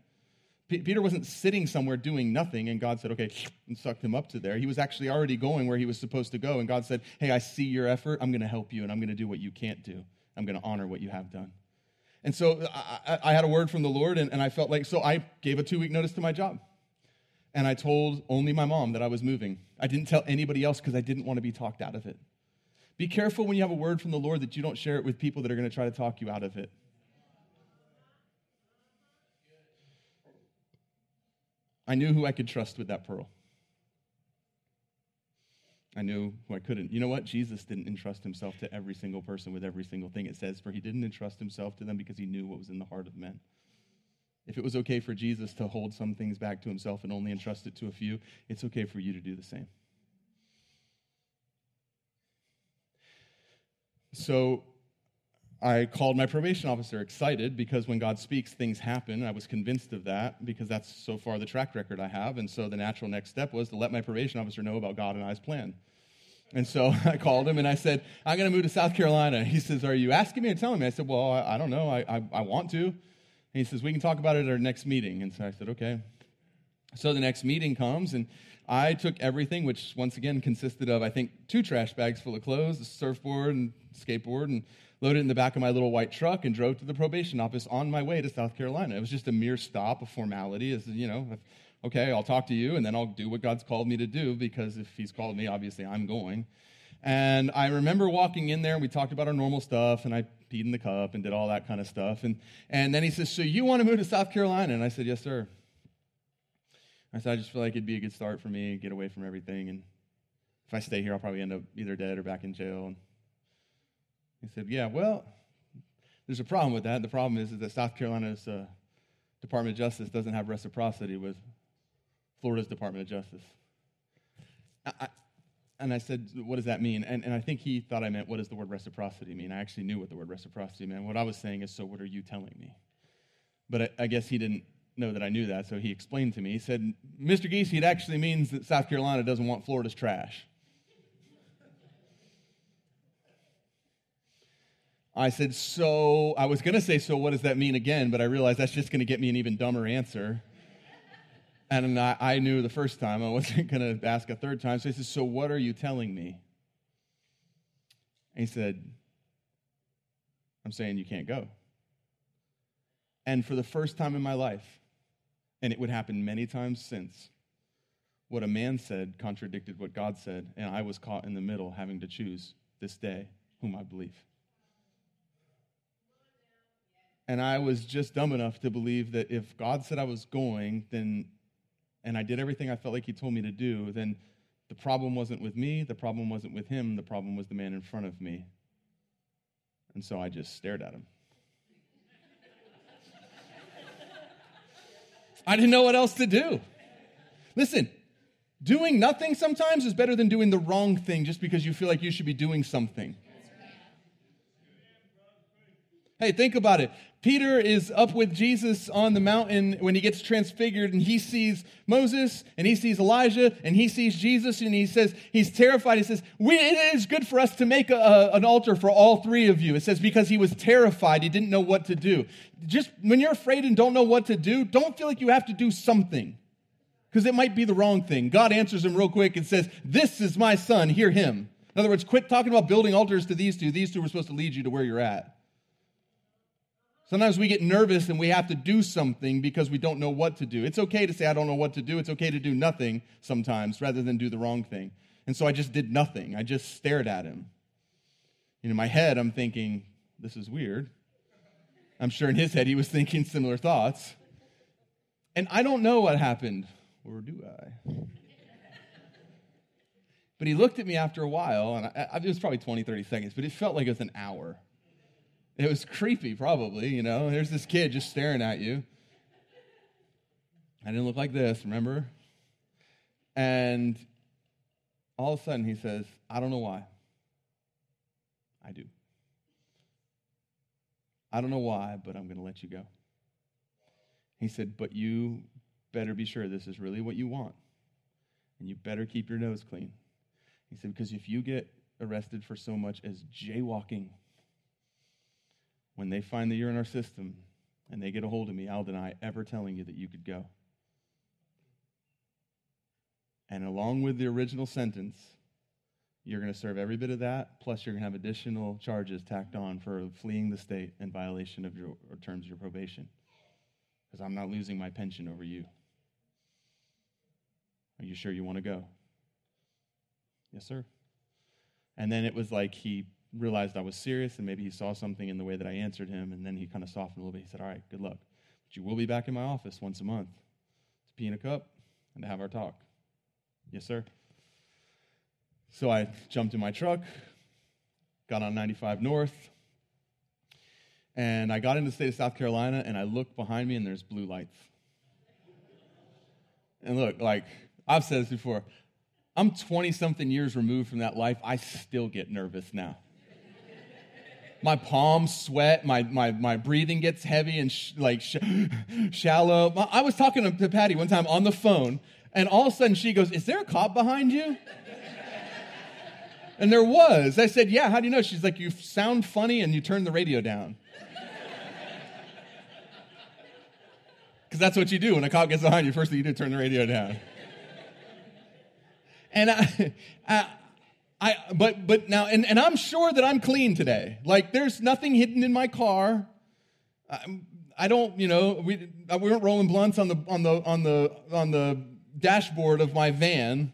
Peter wasn't sitting somewhere doing nothing, and God said, okay, and sucked him up to there. He was actually already going where he was supposed to go, and God said, hey, I see your effort. I'm going to help you, and I'm going to do what you can't do. I'm going to honor what you have done. And so I, I had a word from the Lord, and, and I felt like, so I gave a two week notice to my job. And I told only my mom that I was moving. I didn't tell anybody else because I didn't want to be talked out of it. Be careful when you have a word from the Lord that you don't share it with people that are going to try to talk you out of it. I knew who I could trust with that pearl. I knew who I couldn't. You know what? Jesus didn't entrust himself to every single person with every single thing it says, for he didn't entrust himself to them because he knew what was in the heart of men. If it was okay for Jesus to hold some things back to himself and only entrust it to a few, it's okay for you to do the same. So I called my probation officer excited because when God speaks, things happen. I was convinced of that because that's so far the track record I have. And so the natural next step was to let my probation officer know about God and I's plan. And so [laughs] I called him and I said, I'm going to move to South Carolina. He says, Are you asking me or telling me? I said, Well, I, I don't know. I, I, I, want to. And he says, We can talk about it at our next meeting. And so I said, Okay. So the next meeting comes and I took everything, which once again consisted of, I think, two trash bags full of clothes, a surfboard and skateboard, and loaded in the back of my little white truck and drove to the probation office on my way to South Carolina. It was just a mere stop, a formality. As you know, okay, I'll talk to you, and then I'll do what God's called me to do because if He's called me, obviously I'm going. And I remember walking in there, and we talked about our normal stuff, and I peed in the cup and did all that kind of stuff. And, and then he says, So you want to move to South Carolina? And I said, Yes, sir. I said, I just feel like it'd be a good start for me, get away from everything. And if I stay here, I'll probably end up either dead or back in jail. And he said, Yeah, well, there's a problem with that. The problem is, is that South Carolina's uh, Department of Justice doesn't have reciprocity with Florida's Department of Justice. I, I, and I said, What does that mean? And, and I think he thought I meant, What does the word reciprocity mean? I actually knew what the word reciprocity meant. What I was saying is, So what are you telling me? But I, I guess he didn't know that I knew that, so he explained to me. He said, Mr. Geese, it actually means that South Carolina doesn't want Florida's trash. I said, So, I was going to say, So, what does that mean again? But I realized that's just going to get me an even dumber answer. And I, I knew the first time I wasn't going to ask a third time. So he said, So, what are you telling me? And he said, I'm saying you can't go. And for the first time in my life, and it would happen many times since, what a man said contradicted what God said, and I was caught in the middle having to choose this day whom I believe. And I was just dumb enough to believe that if God said I was going, then, and I did everything I felt like He told me to do, then the problem wasn't with me, the problem wasn't with Him, the problem was the man in front of me. And so I just stared at him. [laughs] I didn't know what else to do. Listen, doing nothing sometimes is better than doing the wrong thing just because you feel like you should be doing something. Hey, think about it. Peter is up with Jesus on the mountain when he gets transfigured and he sees Moses and he sees Elijah and he sees Jesus and he says, he's terrified. He says, It is good for us to make a, an altar for all three of you. It says, because he was terrified, he didn't know what to do. Just when you're afraid and don't know what to do, don't feel like you have to do something because it might be the wrong thing. God answers him real quick and says, This is my son, hear him. In other words, quit talking about building altars to these two. These two were supposed to lead you to where you're at. Sometimes we get nervous and we have to do something because we don't know what to do. It's okay to say, I don't know what to do. It's okay to do nothing sometimes rather than do the wrong thing. And so I just did nothing. I just stared at him. And in my head, I'm thinking, this is weird. I'm sure in his head, he was thinking similar thoughts. And I don't know what happened, or do I? But he looked at me after a while, and I, it was probably 20, 30 seconds, but it felt like it was an hour. It was creepy, probably, you know. There's this kid just staring at you. I didn't look like this, remember? And all of a sudden he says, I don't know why. I do. I don't know why, but I'm going to let you go. He said, But you better be sure this is really what you want. And you better keep your nose clean. He said, Because if you get arrested for so much as jaywalking, when they find that you're in our system and they get a hold of me, I'll deny ever telling you that you could go. And along with the original sentence, you're going to serve every bit of that, plus you're going to have additional charges tacked on for fleeing the state in violation of your terms of your probation. Because I'm not losing my pension over you. Are you sure you want to go? Yes, sir. And then it was like he realized I was serious and maybe he saw something in the way that I answered him. And then he kind of softened a little bit. He said, All right, good luck. But you will be back in my office once a month to pee in a cup and to have our talk. Yes, sir. So I jumped in my truck, got on 95 North, and I got into the state of South Carolina, and I looked behind me, and there's blue lights. And look, like I've said this before, I'm 20 something years removed from that life. I still get nervous now. My palms sweat, my, my, my breathing gets heavy and sh- like sh- [gasps] shallow. I was talking to, to Patty one time on the phone, and all of a sudden she goes, Is there a cop behind you? And there was. I said, Yeah, how do you know? She's like, You sound funny and you turn the radio down. [laughs] Because that's what you do when a cop gets behind you. First thing you do, turn the radio down. And I, [laughs] I, I but but now, and, and I'm sure that I'm clean today. Like there's nothing hidden in my car. I, I don't, you know, we we weren't rolling blunts on the on the on the on the dashboard of my van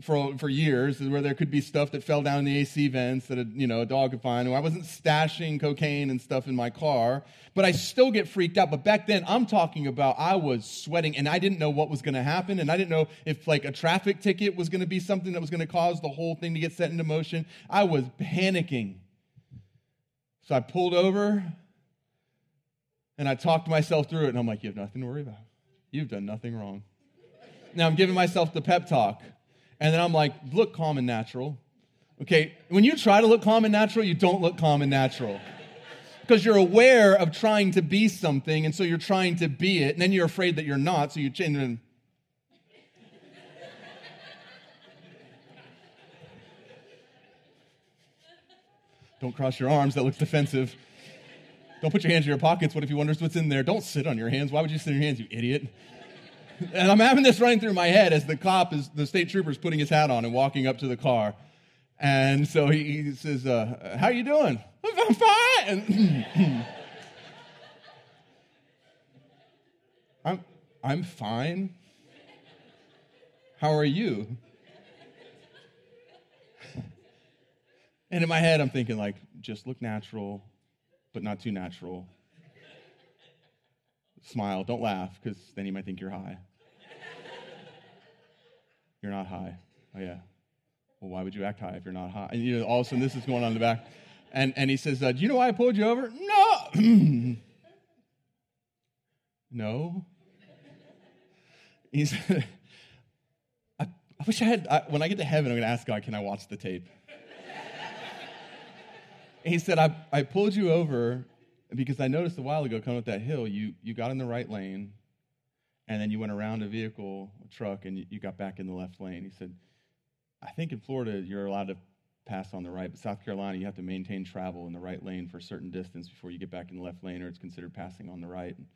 for, for years where there could be stuff that fell down in the AC vents that a, you know, a dog could find. I wasn't stashing cocaine and stuff in my car, but I still get freaked out. But back then, I'm talking about I was sweating and I didn't know what was going to happen. And I didn't know if like a traffic ticket was going to be something that was going to cause the whole thing to get set into motion. I was panicking. So I pulled over and I talked myself through it. And I'm like, you have nothing to worry about. You've done nothing wrong. Now I'm giving myself the pep talk. And then I'm like, look calm and natural. Okay, when you try to look calm and natural, you don't look calm and natural. Because you're aware of trying to be something, and so you're trying to be it, and then you're afraid that you're not, so you change it. Don't cross your arms, that looks defensive. Don't put your hands in your pockets. What if he wonders what's in there? Don't sit on your hands. Why would you sit on your hands, you idiot? And I'm having this running through my head as the cop is, the state trooper is putting his hat on and walking up to the car. And so he, he says, uh, how are you doing? I'm fine. [clears throat] I'm, I'm fine. How are you? And in my head, I'm thinking, like, just look natural, but not too natural smile. Don't laugh, because then he might think you're high. you're not high. Oh, yeah. Well, why would you act high if you're not high? And you know, all of a sudden, this is going on in the back. And, and he says, uh, Do you know why I pulled you over? No. [clears throat] no. He said, I, I wish I had, I, when I get to heaven, I'm going to ask God, Can I watch the tape? [laughs] he said, I, I pulled you over because I noticed a while ago coming up that hill, you, you got in the right lane, and then you went around a vehicle, a truck, and you, you got back in the left lane. He said, I think in Florida you're allowed to pass on the right, but South Carolina you have to maintain travel in the right lane for a certain distance before you get back in the left lane, or it's considered passing on the right. And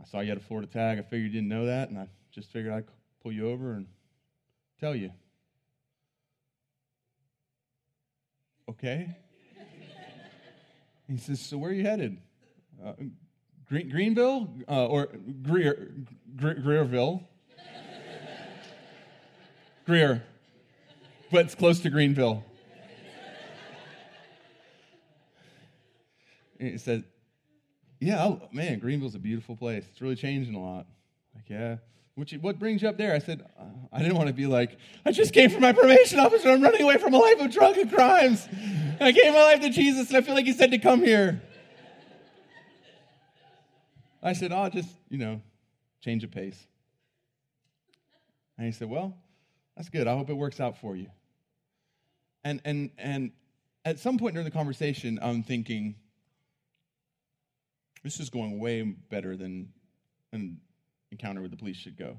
I saw you had a Florida tag. I figured you didn't know that, and I just figured I'd pull you over and tell you. Okay. He says, So where are you headed? Uh, Green, Greenville uh, or Greer, Greer, Greerville? Greer, but it's close to Greenville. he said, Yeah, oh, man, Greenville's a beautiful place. It's really changing a lot. Like, yeah. You, what brings you up there? I said, I didn't want to be like, I just came from my probation officer. I'm running away from a life of drug and crimes. I gave my life to Jesus, and I feel like He said to come here. I said, I'll just, you know, change of pace. And he said, Well, that's good. I hope it works out for you. And, and, and at some point during the conversation, I'm thinking, this is going way better than, than encounter with the police should go.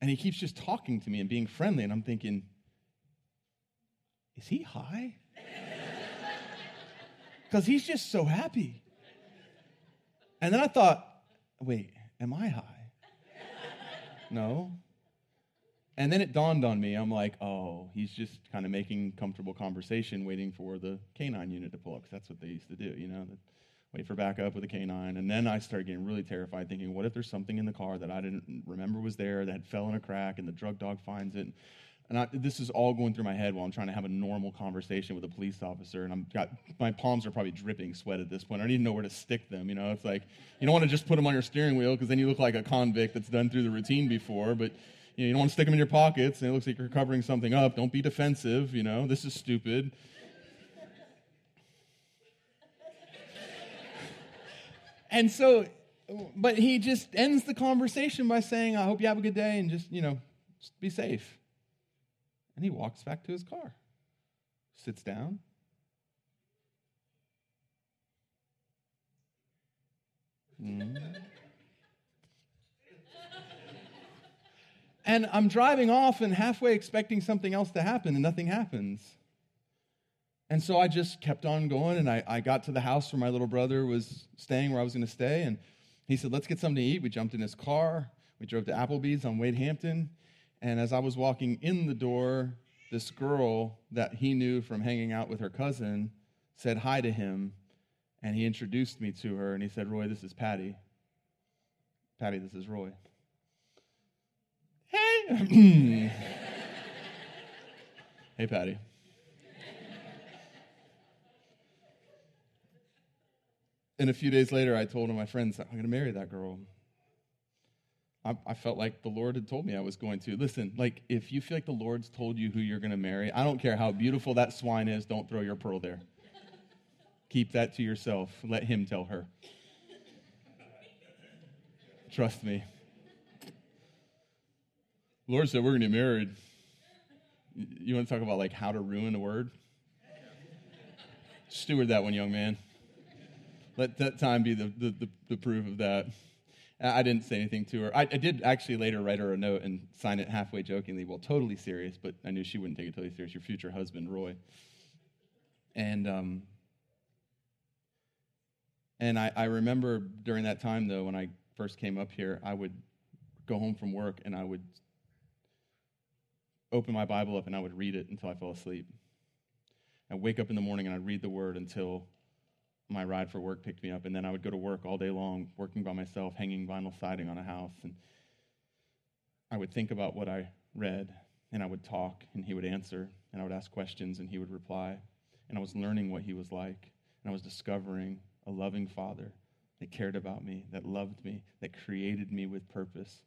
And he keeps just talking to me and being friendly, and I'm thinking, is he high? [laughs] Because he's just so happy. And then I thought, wait, am I high? [laughs] No. And then it dawned on me, I'm like, oh, he's just kind of making comfortable conversation, waiting for the canine unit to pull up, because that's what they used to do, you know? Wait for backup with a canine. And then I started getting really terrified, thinking, what if there's something in the car that I didn't remember was there that fell in a crack and the drug dog finds it? And I, this is all going through my head while I'm trying to have a normal conversation with a police officer. And I'm got my palms are probably dripping sweat at this point. I don't even know where to stick them. You know, it's like you don't want to just put them on your steering wheel because then you look like a convict that's done through the routine before. But You, know, you don't want to stick them in your pockets, and it looks like you're covering something up. Don't be defensive. You know, this is stupid. And so, but he just ends the conversation by saying, I hope you have a good day and just, you know, just be safe. And he walks back to his car, sits down. Mm. [laughs] and I'm driving off and halfway expecting something else to happen, and nothing happens. And so I just kept on going, and I, I got to the house where my little brother was staying, where I was going to stay. And he said, Let's get something to eat. We jumped in his car. We drove to Applebee's on Wade Hampton. And as I was walking in the door, this girl that he knew from hanging out with her cousin said hi to him. And he introduced me to her, and he said, Roy, this is Patty. Patty, this is Roy. Hey. [clears throat] hey, Patty. And a few days later, I told one of my friends, I'm going to marry that girl. I, I, felt like the Lord had told me I was going to. Listen, like, if you feel like the Lord's told you who you're going to marry, I don't care how beautiful that swine is, don't throw your pearl there. Keep that to yourself. Let Him tell her. Trust me. Lord said we're going to get married. You want to talk about like how to ruin a word? Steward that one, young man. Let that time be the, the, the, the proof of that. I didn't say anything to her. I, I, did actually later write her a note and sign it halfway jokingly, well, totally serious, but I knew she wouldn't take it totally serious. Your future husband, Roy. And um, and I, I remember during that time though, when I first came up here, I would go home from work and I would open my Bible up and I would read it until I fell asleep. I'd wake up in the morning and I'd read the word until my ride for work picked me up, and then I would go to work all day long, working by myself, hanging vinyl siding on a house. And I would think about what I read, and I would talk, and he would answer, and I would ask questions, and he would reply. And I was learning what he was like, and I was discovering a loving father that cared about me, that loved me, that created me with purpose.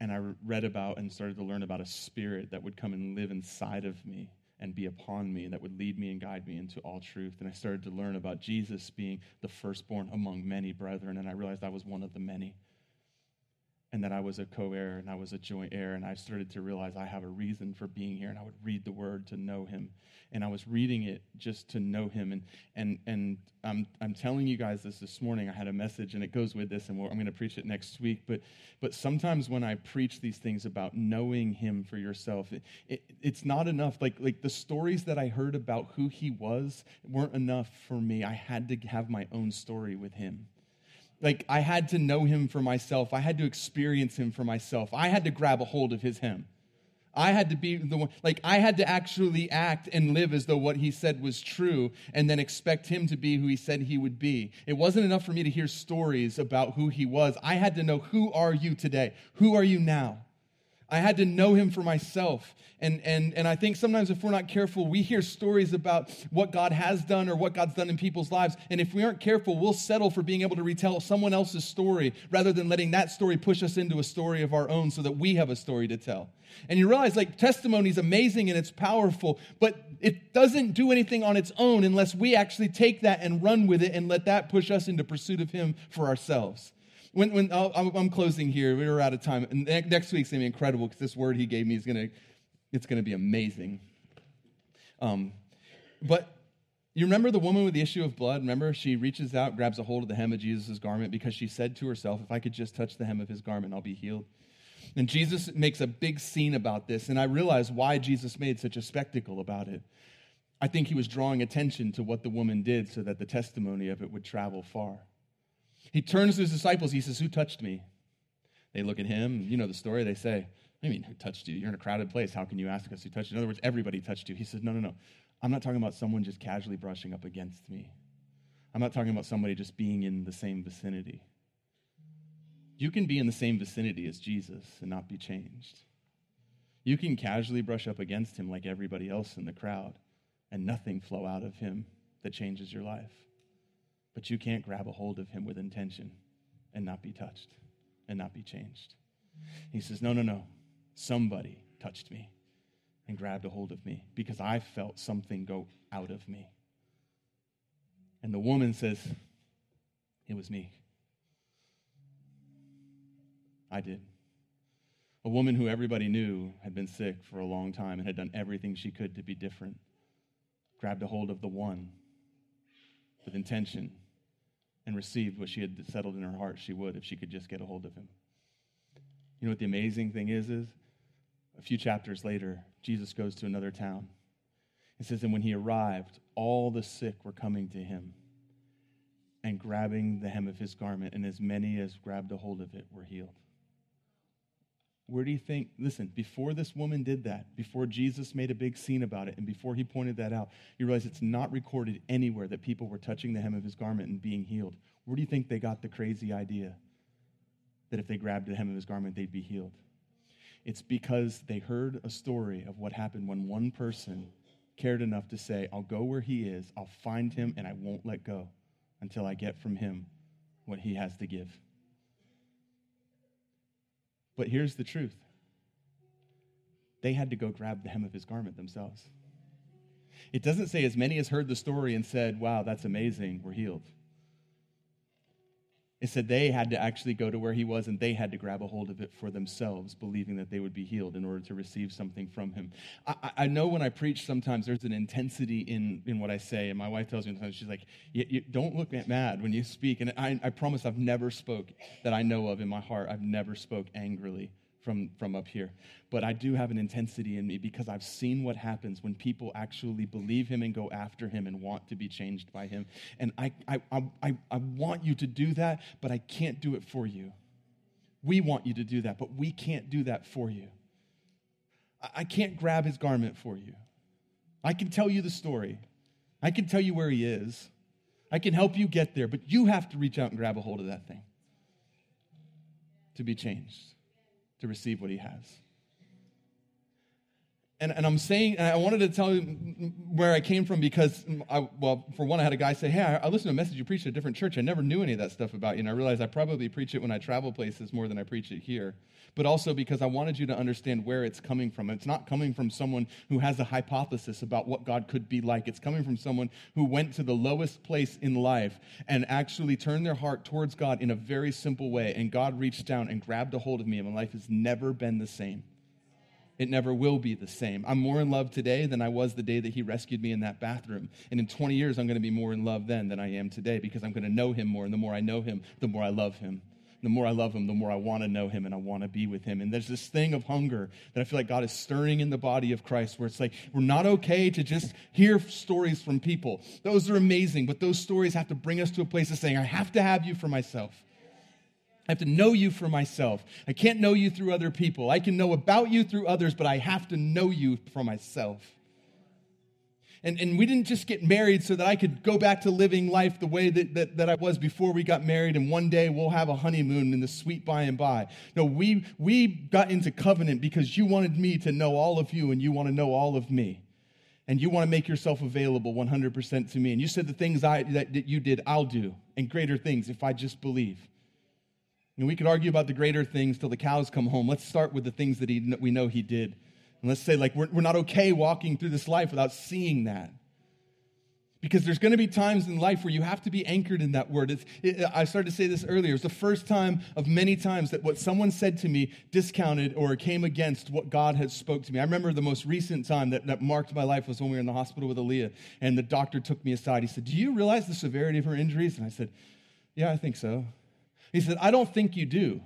And I read about and started to learn about a spirit that would come and live inside of me and be upon me that would lead me and guide me into all truth. And I started to learn about Jesus being the firstborn among many brethren, and I realized I was one of the many and that I was a co heir and I was a joint heir. And I started to realize I have a reason for being here. And I would read the word to know him. And I was reading it just to know him. And, and, and I'm, I'm telling you guys this this morning. I had a message and it goes with this, and I'm going to preach it next week. But, but sometimes when I preach these things about knowing him for yourself, it, it, it's not enough. Like, like the stories that I heard about who he was weren't enough for me. I had to have my own story with him like I had to know him for myself. I had to experience him for myself. I had to grab a hold of his him. I had to be the one, like, I had to actually act and live as though what he said was true and then expect him to be who he said he would be. It wasn't enough for me to hear stories about who he was. I had to know who are you today? Who are you now? I had to know him for myself. And, and, and I think sometimes if we're not careful, we hear stories about what God has done or what God's done in people's lives. And if we aren't careful, we'll settle for being able to retell someone else's story rather than letting that story push us into a story of our own so that we have a story to tell. And you realize like testimony is amazing and it's powerful, but it doesn't do anything on its own unless we actually take that and run with it and let that push us into pursuit of Him for ourselves. When, when I'm closing here, we are out of time. And next week's gonna be incredible because this word he gave me is gonna, it's gonna be amazing. Um, but you remember the woman with the issue of blood? Remember, she reaches out, grabs a hold of the hem of Jesus' garment because she said to herself, "If I could just touch the hem of his garment, I'll be healed." And Jesus makes a big scene about this, and I realize why Jesus made such a spectacle about it. I think he was drawing attention to what the woman did so that the testimony of it would travel far. He turns to his disciples. He says, Who touched me? They look at him. You know the story. They say, I mean, who touched you? You're in a crowded place. How can you ask us who touched you? In other words, everybody touched you. He says, No, no, no. I'm not talking about someone just casually brushing up against me. I'm not talking about somebody just being in the same vicinity. You can be in the same vicinity as Jesus and not be changed. You can casually brush up against him like everybody else in the crowd and nothing flow out of him that changes your life but you can't grab a hold of him with intention and not be touched and not be changed. He says, No, no, no. somebody touched me and grabbed a hold of me because I felt something go out of me. And the woman says, It was me. I did. A woman who everybody knew had been sick for a long time and had done everything she could to be different, grabbed a hold of the one with intention and received what she had settled in her heart she would if she could just get a hold of him. You know what the amazing thing is is a few chapters later, Jesus goes to another town. It says, And when he arrived, all the sick were coming to him and grabbing the hem of his garment, and as many as grabbed a hold of it were healed. Where do you think? Listen, before this woman did that, before Jesus made a big scene about it, and before he pointed that out, you realize it's not recorded anywhere that people were touching the hem of his garment and being healed. Where do you think they got the crazy idea that if they grabbed the hem of his garment, they'd be healed? It's because they heard a story of what happened when one person cared enough to say, I'll go where he is, I'll find him, and I won't let go until I get from him what he has to give. But here's the truth they had to go grab the hem of his garment themselves. It doesn't say as many as heard the story and said, Wow, that's amazing, we're healed. It said they had to actually go to where he was and they had to grab a hold of it for themselves, believing that they would be healed in order to receive something from him. I, I know when I preach, sometimes there's an intensity in, in what I say. And my wife tells me sometimes, she's like, you, don't look mad when you speak. And I, I promise I've never spoke that I know of in my heart. I've never spoke angrily from, from up here. But I do have an intensity in me because I've seen what happens when people actually believe him and go after him and want to be changed by him. And I, I, I, I want you to do that, but I can't do it for you. We want you to do that, but we can't do that for you. I can't grab his garment for you. I can tell you the story. I can tell you where he is. I can help you get there, but you have to reach out and grab a hold of that thing to be changed to receive what he has. And, and I'm saying, and I wanted to tell you where I came from because, I, well, for one, I had a guy say, Hey, I, listened to a message you preached at a different church. I never knew any of that stuff about you. And I realized I probably preach it when I travel places more than I preach it here. But also because I wanted you to understand where it's coming from. It's not coming from someone who has a hypothesis about what God could be like. It's coming from someone who went to the lowest place in life and actually turned their heart towards God in a very simple way. And God reached down and grabbed a hold of me, and my life has never been the same. It never will be the same. I'm more in love today than I was the day that he rescued me in that bathroom. And in 20 years, I'm going to be more in love then than I am today because I'm going to know him more. And the more I know him, the more I love him. The more I love him, the more I want to know him and I want to be with him. And there's this thing of hunger that I feel like God is stirring in the body of Christ where it's like we're not okay to just hear stories from people. Those are amazing, but those stories have to bring us to a place of saying, I have to have you for myself. I have to know you for myself. I can't know you through other people. I can know about you through others, but I have to know you for myself. And, and we didn't just get married so that I could go back to living life the way that, that, that I was before we got married, and one day we'll have a honeymoon in the sweet by and by. No, we, we got into covenant because you wanted me to know all of you, and you want to know all of me. And you want to make yourself available 100% to me. And you said the things I, that, that you did, I'll do, and greater things if I just believe. And we could argue about the greater things till the cows come home. Let's start with the things that he, we know he did. And let's say, like, we're, we're not okay walking through this life without seeing that. Because there's going to be times in life where you have to be anchored in that word. It, I started to say this earlier. It's the first time of many times that what someone said to me discounted or came against what God had spoke to me. I remember the most recent time that, that marked my life was when we were in the hospital with Aaliyah, and the doctor took me aside. He said, Do you realize the severity of her injuries? And I said, Yeah, I think so. He said, I don't think you do.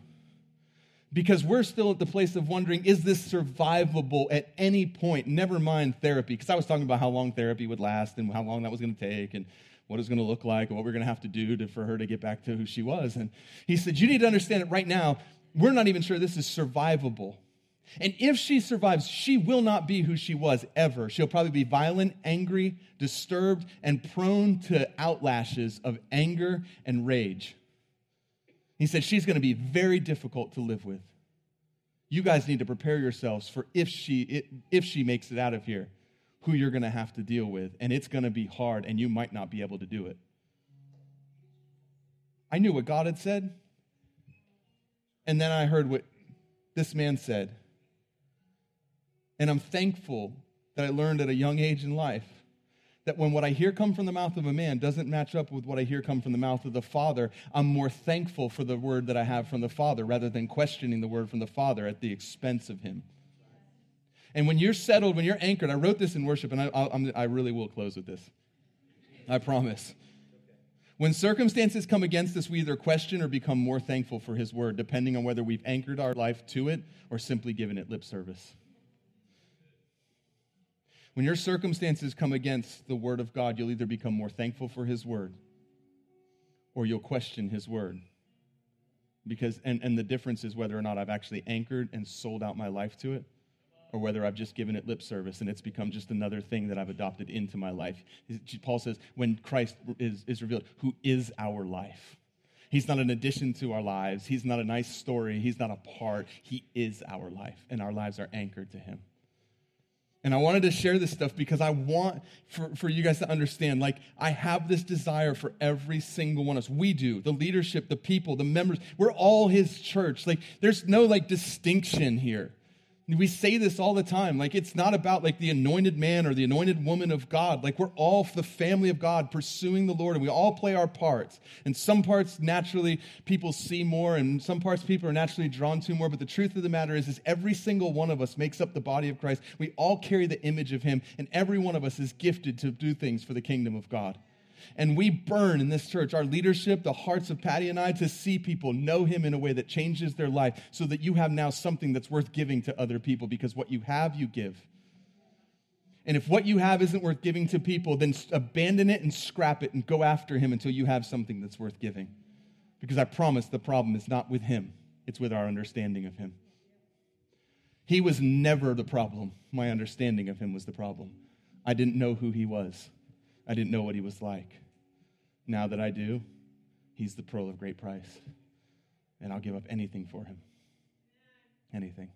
Because we're still at the place of wondering, is this survivable at any point? Never mind therapy. Because I was talking about how long therapy would last and how long that was going to take and what it was going to look like and what we are going to have to do to, for her to get back to who she was. And he said, You need to understand it right now. We're not even sure this is survivable. And if she survives, she will not be who she was ever. She'll probably be violent, angry, disturbed, and prone to outlashes of anger and rage. He said, She's going to be very difficult to live with. You guys need to prepare yourselves for if she, if she makes it out of here, who you're going to have to deal with. And it's going to be hard, and you might not be able to do it. I knew what God had said. And then I heard what this man said. And I'm thankful that I learned at a young age in life that when what I hear come from the mouth of a man doesn't match up with what I hear come from the mouth of the Father, I'm more thankful for the word that I have from the Father rather than questioning the word from the Father at the expense of him. And when you're settled, when you're anchored, I wrote this in worship, and I, I, I really will close with this. I promise. When circumstances come against us, we either question or become more thankful for His word, depending on whether we've anchored our life to it or simply given it lip service. When your circumstances come against the word of God, you'll either become more thankful for His word or you'll question His word. Because, and, and the difference is whether or not I've actually anchored and sold out my life to it or whether I've just given it lip service and it's become just another thing that I've adopted into my life. Paul says, when Christ is, is revealed, who is our life? He's not an addition to our lives. He's not a nice story. He's not a part. He is our life, and our lives are anchored to Him. And I wanted to share this stuff because I want for, for you guys to understand. Like, I have this desire for every single one of us. We do. The leadership, the people, the members. We're all His church. Like, there's no like distinction here. We say this all the time. Like, it's not about like the anointed man or the anointed woman of God. Like, we're all the family of God pursuing the Lord, and we all play our parts. And some parts naturally people see more, and some parts people are naturally drawn to more. But the truth of the matter is, is every single one of us makes up the body of Christ. We all carry the image of Him, and every one of us is gifted to do things for the kingdom of God. And we burn in this church, our leadership, the hearts of Patty and I, to see people know him in a way that changes their life so that you have now something that's worth giving to other people because what you have, you give. And if what you have isn't worth giving to people, then abandon it and scrap it and go after him until you have something that's worth giving. Because I promise the problem is not with him, it's with our understanding of him. He was never the problem. My understanding of him was the problem. I didn't know who he was. I didn't know what he was like. Now that I do, he's the pearl of great price. And I'll give up anything for him. Anything.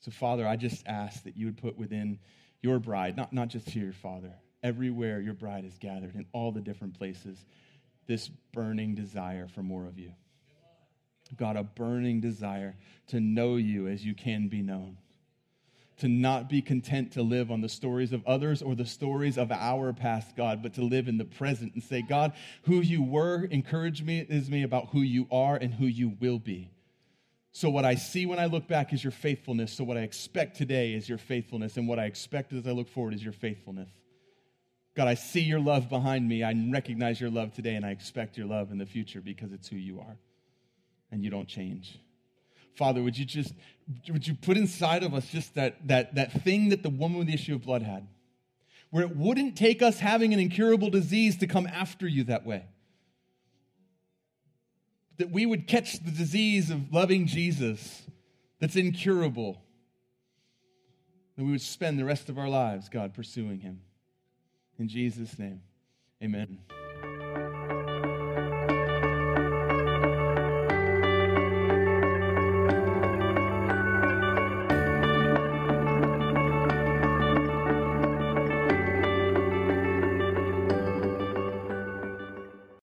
So, Father, I just ask that you would put within your bride, not, not just here, Father, everywhere your bride is gathered, in all the different places, this burning desire for more of you. God, a burning desire to know you as you can be known to not be content to live on the stories of others or the stories of our past, God, but to live in the present and say, God, who you were, encourage me, is me about who you are and who you will be. So, what I see when I look back is your faithfulness. So, what I expect today is your faithfulness. And what I expect as I look forward is your faithfulness. God, I see your love behind me. I recognize your love today, and I expect your love in the future because it's who you are. And you don't change. Father, would you just would you put inside of us just that that that thing that the woman with the issue of blood had? Where it wouldn't take us having an incurable disease to come after you that way. That we would catch the disease of loving Jesus that's incurable. That we would spend the rest of our lives, God, pursuing him. In Jesus' name, amen.